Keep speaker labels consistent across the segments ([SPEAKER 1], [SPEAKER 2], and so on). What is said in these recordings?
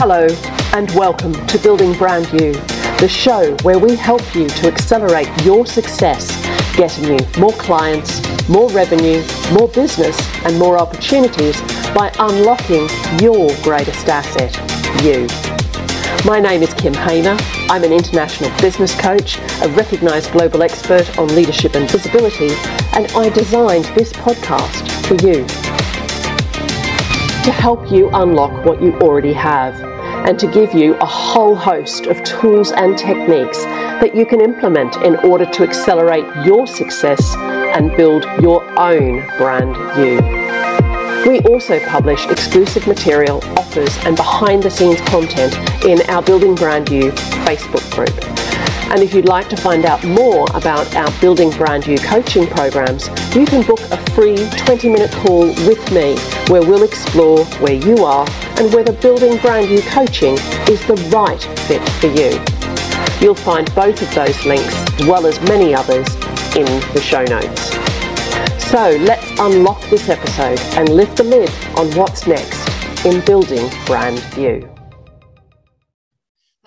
[SPEAKER 1] Hello, and welcome to Building Brand You, the show where we help you to accelerate your success, getting you more clients, more revenue, more business, and more opportunities by unlocking your greatest asset, you. My name is Kym Hamer. I'm an international business coach, a recognized global expert on leadership and visibility, and I designed this podcast for you to help you unlock what you already have and to give you a whole host of tools and techniques that you can implement in order to accelerate your success and build your own brand you. We also publish exclusive material, offers, and behind the scenes content in our Building Brand You Facebook group. And if you'd like to find out more about our Building Brand You coaching programs, you can book a free 20 minute call with me where we'll explore where you are and whether Building Brand You coaching is the right fit for you. You'll find both of those links, as well as many others, in the show notes. So let's unlock this episode and lift the lid on what's next in Building Brand You.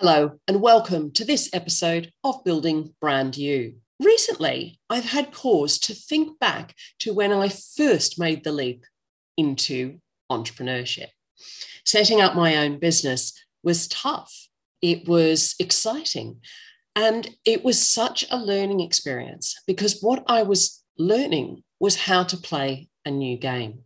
[SPEAKER 1] Hello, and welcome to this episode of Building Brand You. Recently, I've had cause to think back to when I first made the leap into entrepreneurship. Setting up my own business was tough, it was exciting, and it was such a learning experience because what I was learning was how to play a new game.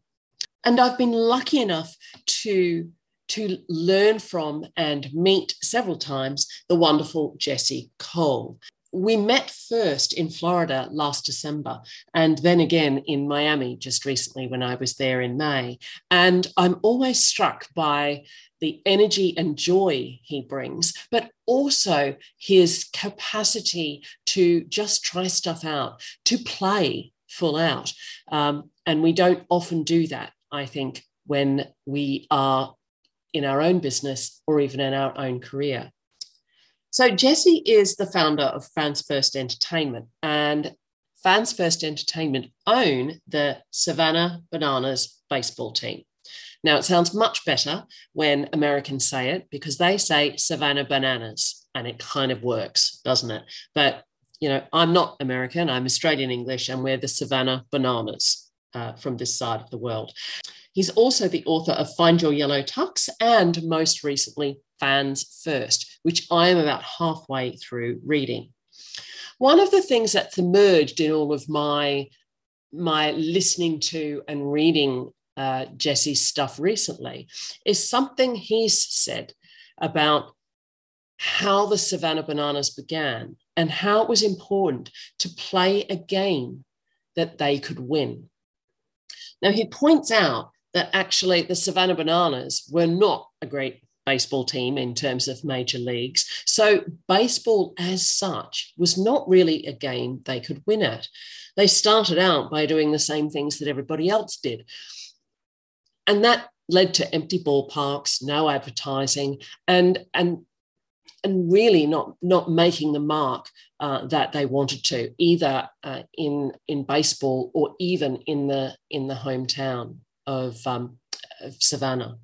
[SPEAKER 1] And I've been lucky enough to to learn from and meet several times the wonderful Jesse Cole. We met first in Florida last December, and then again in Miami just recently when I was there in May. And I'm always struck by the energy and joy he brings, but also his capacity to just try stuff out, to play full out. Um, and we don't often do that, I think, when we are in our own business or even in our own career. So, Jesse is the founder of Fans First Entertainment, and Fans First Entertainment own the Savannah Bananas baseball team. Now, it sounds much better when Americans say it because they say Savannah Bananas, and it kind of works, doesn't it? But, you know, I'm not American, I'm Australian English, and we're the Savannah Bananas uh, from this side of the world. He's also the author of Find Your Yellow Tux and most recently, Fans First, which I am about halfway through reading. One of the things that's emerged in all of my, my listening to and reading uh, Jesse's stuff recently is something he's said about how the Savannah Bananas began and how it was important to play a game that they could win. Now, he points out that actually the Savannah Bananas were not a great baseball team in terms of major leagues. So, baseball as such was not really a game they could win at. They started out by doing the same things that everybody else did. And that led to empty ballparks, no advertising, and, and, and really not, not making the mark uh, that they wanted to, either uh, in, in baseball or even in the, in the hometown of, um, of Savannah.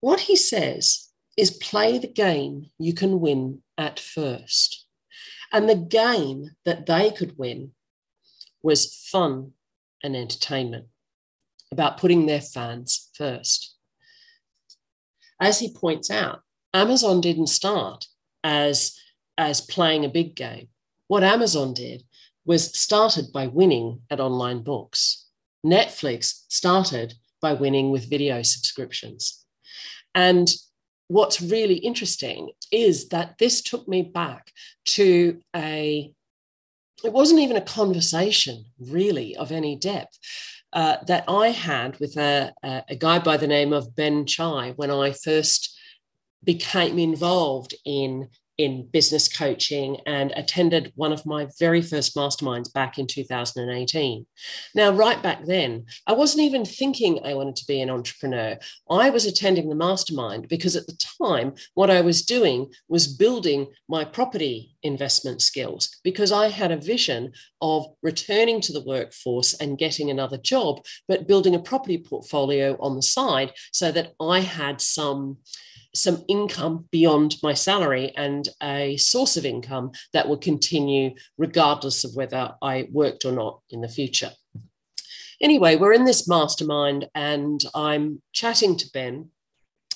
[SPEAKER 1] What he says is play the game you can win at first. And the game that they could win was fun and entertainment, about putting their fans first. As he points out, Amazon didn't start as, as playing a big game. What Amazon did was started by winning at online books. Netflix started by winning with video subscriptions. And what's really interesting is that this took me back to a, it wasn't even a conversation really of any depth. Uh, that I had with a, a guy by the name of Ben Chai when I first became involved in in business coaching and attended one of my very first masterminds back in 2018. Now, right back then, I wasn't even thinking I wanted to be an entrepreneur. I was attending the mastermind because at the time, what I was doing was building my property investment skills because I had a vision of returning to the workforce and getting another job, but building a property portfolio on the side so that I had some some income beyond my salary and a source of income that will continue regardless of whether I worked or not in the future. Anyway, we're in this mastermind and I'm chatting to Ben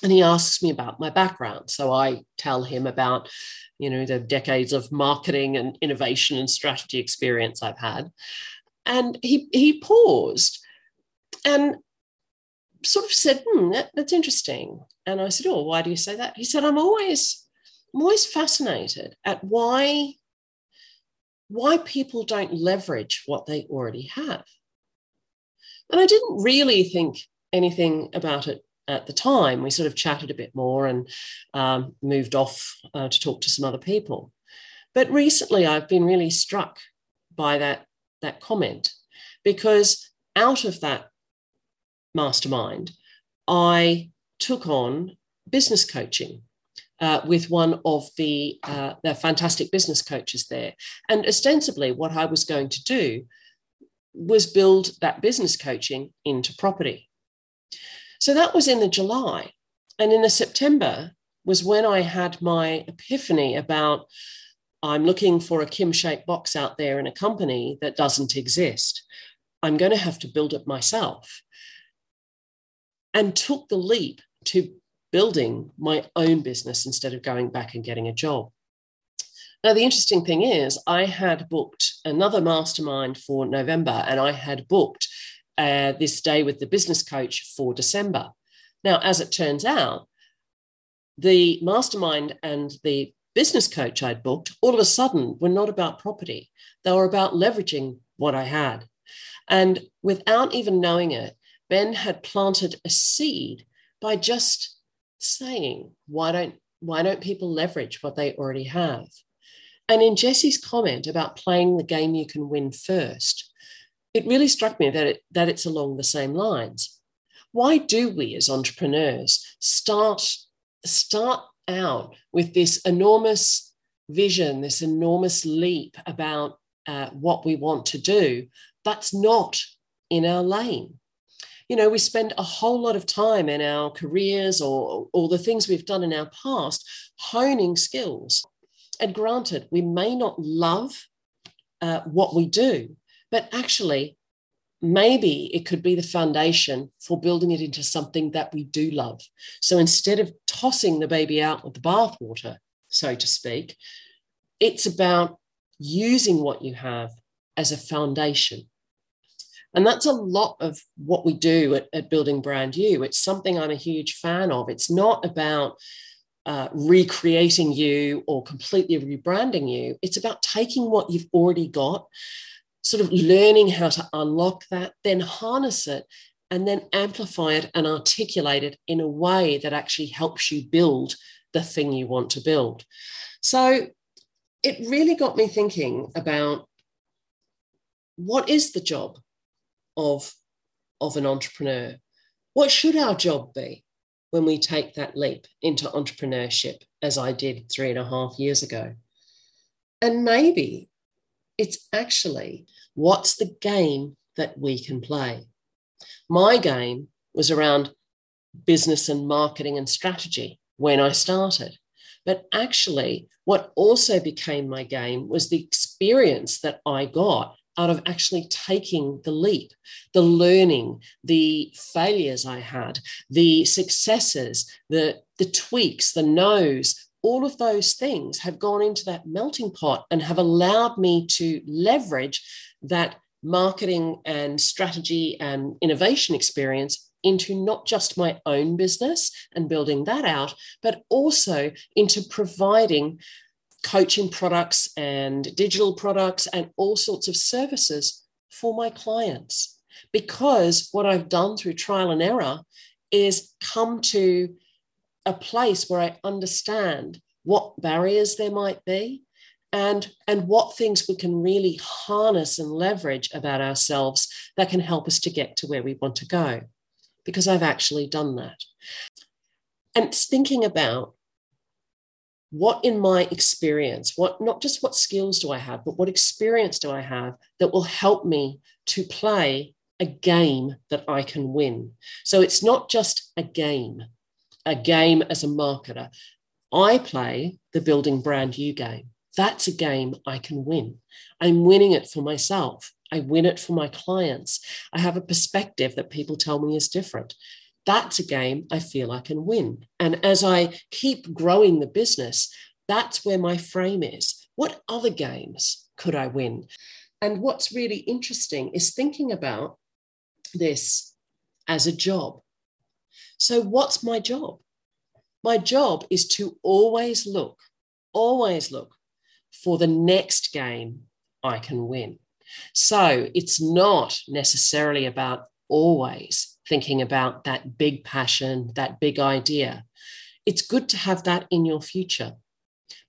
[SPEAKER 1] and he asks me about my background. So I tell him about, you know, the decades of marketing and innovation and strategy experience I've had. And he, he paused and sort of said, hmm, that, that's interesting. And I said, oh, why do you say that? He said, I'm always, I'm always fascinated at why, why people don't leverage what they already have. And I didn't really think anything about it at the time. We sort of chatted a bit more and um, moved off uh, to talk to some other people. But recently, I've been really struck by that, that comment because out of that mastermind, I took on business coaching. Uh, with one of the uh, the fantastic business coaches there, and ostensibly, what I was going to do was build that business coaching into property. So that was in the July, and in the September was when I had my epiphany about I'm looking for a Kym shaped box out there in a company that doesn't exist. I'm going to have to build it myself and took the leap to building my own business instead of going back and getting a job. Now, the interesting thing is, I had booked another mastermind for November and I had booked uh, this day with the business coach for December. Now, as it turns out, the mastermind and the business coach I'd booked all of a sudden were not about property. They were about leveraging what I had. And without even knowing it, Ben had planted a seed by just saying, why don't, why don't people leverage what they already have? And in Jesse's comment about playing the game you can win first, it really struck me that, it, that it's along the same lines. Why do we as entrepreneurs start, start out with this enormous vision, this enormous leap about uh, what we want to do, that's not in our lane? you know, we spend a whole lot of time in our careers or, or the things we've done in our past honing skills. And granted, we may not love uh, what we do, but actually, maybe it could be the foundation for building it into something that we do love. So instead of tossing the baby out with the bathwater, so to speak, it's about using what you have as a foundation and that's a lot of what we do at, at Building Brand You. It's something I'm a huge fan of. It's not about uh, recreating you or completely rebranding you. It's about taking what you've already got, sort of learning how to unlock that, then harness it, and then amplify it and articulate it in a way that actually helps you build the thing you want to build. So it really got me thinking about what is the job of, of an entrepreneur. What should our job be when we take that leap into entrepreneurship, as I did three and a half years ago? And maybe it's actually what's the game that we can play? My game was around business and marketing and strategy when I started. But actually, what also became my game was the experience that I got out of actually taking the leap, the learning, the failures I had, the successes, the, the tweaks, the no's, all of those things have gone into that melting pot and have allowed me to leverage that marketing and strategy and innovation experience into not just my own business and building that out, but also into providing coaching products and digital products and all sorts of services for my clients. Because what I've done through trial and error is come to a place where I understand what barriers there might be and, and what things we can really harness and leverage about ourselves that can help us to get to where we want to go. Because I've actually done that. And it's thinking about what in my experience what not just what skills do i have but what experience do i have that will help me to play a game that i can win so it's not just a game a game as a marketer. I play the building brand you game. That's a game I can win. I'm winning it for myself. I win it for my clients. I have a perspective that people tell me is different. That's a game I feel I can win. And as I keep growing the business, that's where my frame is. What other games could I win? And what's really interesting is thinking about this as a job. So, what's my job? My job is to always look, always look for the next game I can win. So, it's not necessarily about always thinking about that big passion, that big idea. It's good to have that in your future.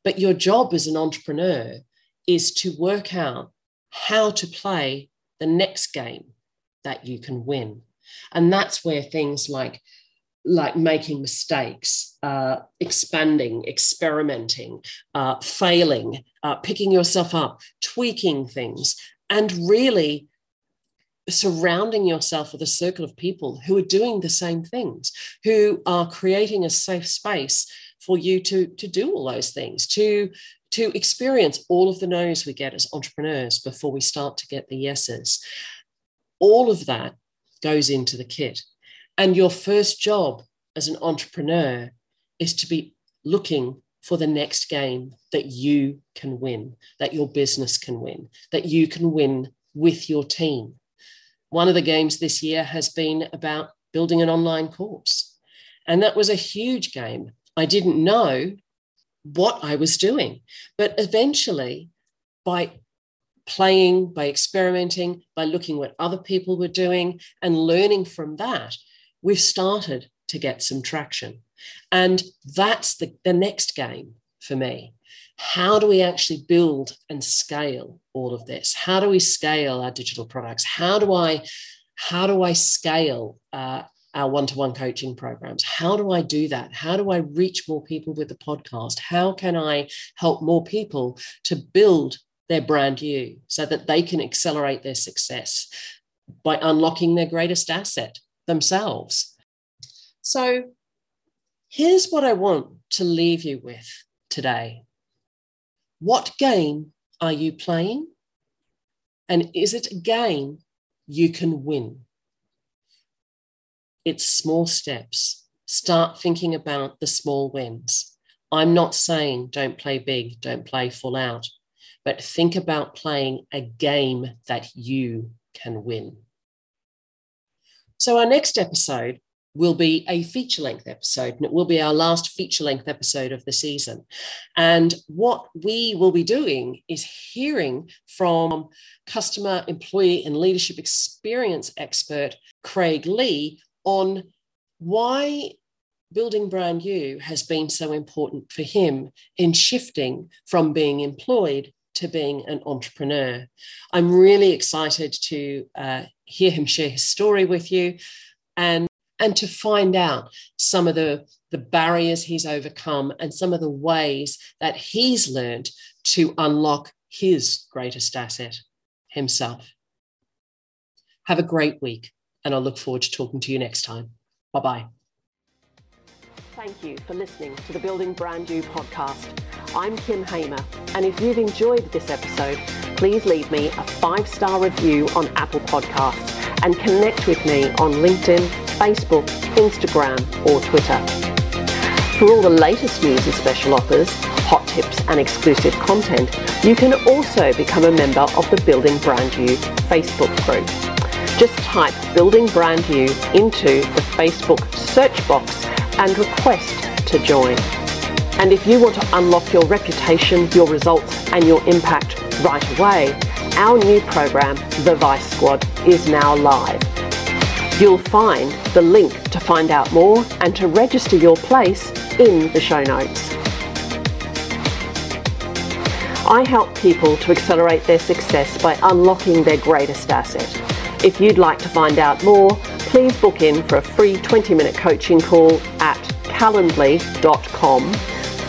[SPEAKER 1] But your job as an entrepreneur is to work out how to play the next game that you can win. And that's where things like like making mistakes, uh, expanding, experimenting, uh, failing, uh, picking yourself up, tweaking things, and really surrounding yourself with a circle of people who are doing the same things, who are creating a safe space for you to, to do all those things, to, to experience all of the no's we get as entrepreneurs before we start to get the yeses. All of that goes into the kit. And your first job as an entrepreneur is to be looking for the next game that you can win, that your business can win, that you can win with your team. One of the games this year has been about building an online course. And that was a huge game. I didn't know what I was doing. But eventually, by playing, by experimenting, by looking what other people were doing and learning from that, we've started to get some traction. And that's the, the next game for me. How do we actually build and scale all of this? How do we scale our digital products? How do I how do I scale uh, our one to one coaching programs. How do I do that? How do I reach more people with the podcast? How can I help more people to build their brand you so that they can accelerate their success by unlocking their greatest asset themselves? So, here's what I want to leave you with today. What game are you playing? And is it a game you can win? It's small steps. Start thinking about the small wins. I'm not saying don't play big, don't play full out, but think about playing a game that you can win. So, our next episode will be a feature length episode, and it will be our last feature length episode of the season. And what we will be doing is hearing from customer, employee, and leadership experience expert Craig Lee on why building brand you has been so important for him in shifting from being employed to being an entrepreneur. I'm really excited to uh, hear him share his story with you and and to find out some of the, the barriers he's overcome and some of the ways that he's learned to unlock his greatest asset himself. Have a great week and I look forward to talking to you next time. Bye bye. Thank you for listening to the Building Brand You podcast. I'm Kym Hamer, and if you've enjoyed this episode, please leave me a five star review on Apple Podcasts and connect with me on LinkedIn, Facebook, Instagram, or Twitter. For all the latest news and special offers, hot tips, and exclusive content, you can also become a member of the Building Brand You Facebook group. Just type Building Brand You into the Facebook search box and request to join. And if you want to unlock your reputation, your results, and your impact right away, our new program, The Vice Squad, is now live. You'll find the link to find out more and to register your place in the show notes. I help people to accelerate their success by unlocking their greatest asset if you'd like to find out more, please book in for a free 20 minute coaching call at calendly.com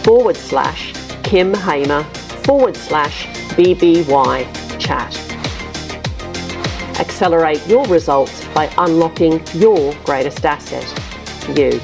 [SPEAKER 1] forward slash Kym Hamer forward slash BBY chat. Accelerate your results by unlocking your greatest asset, you.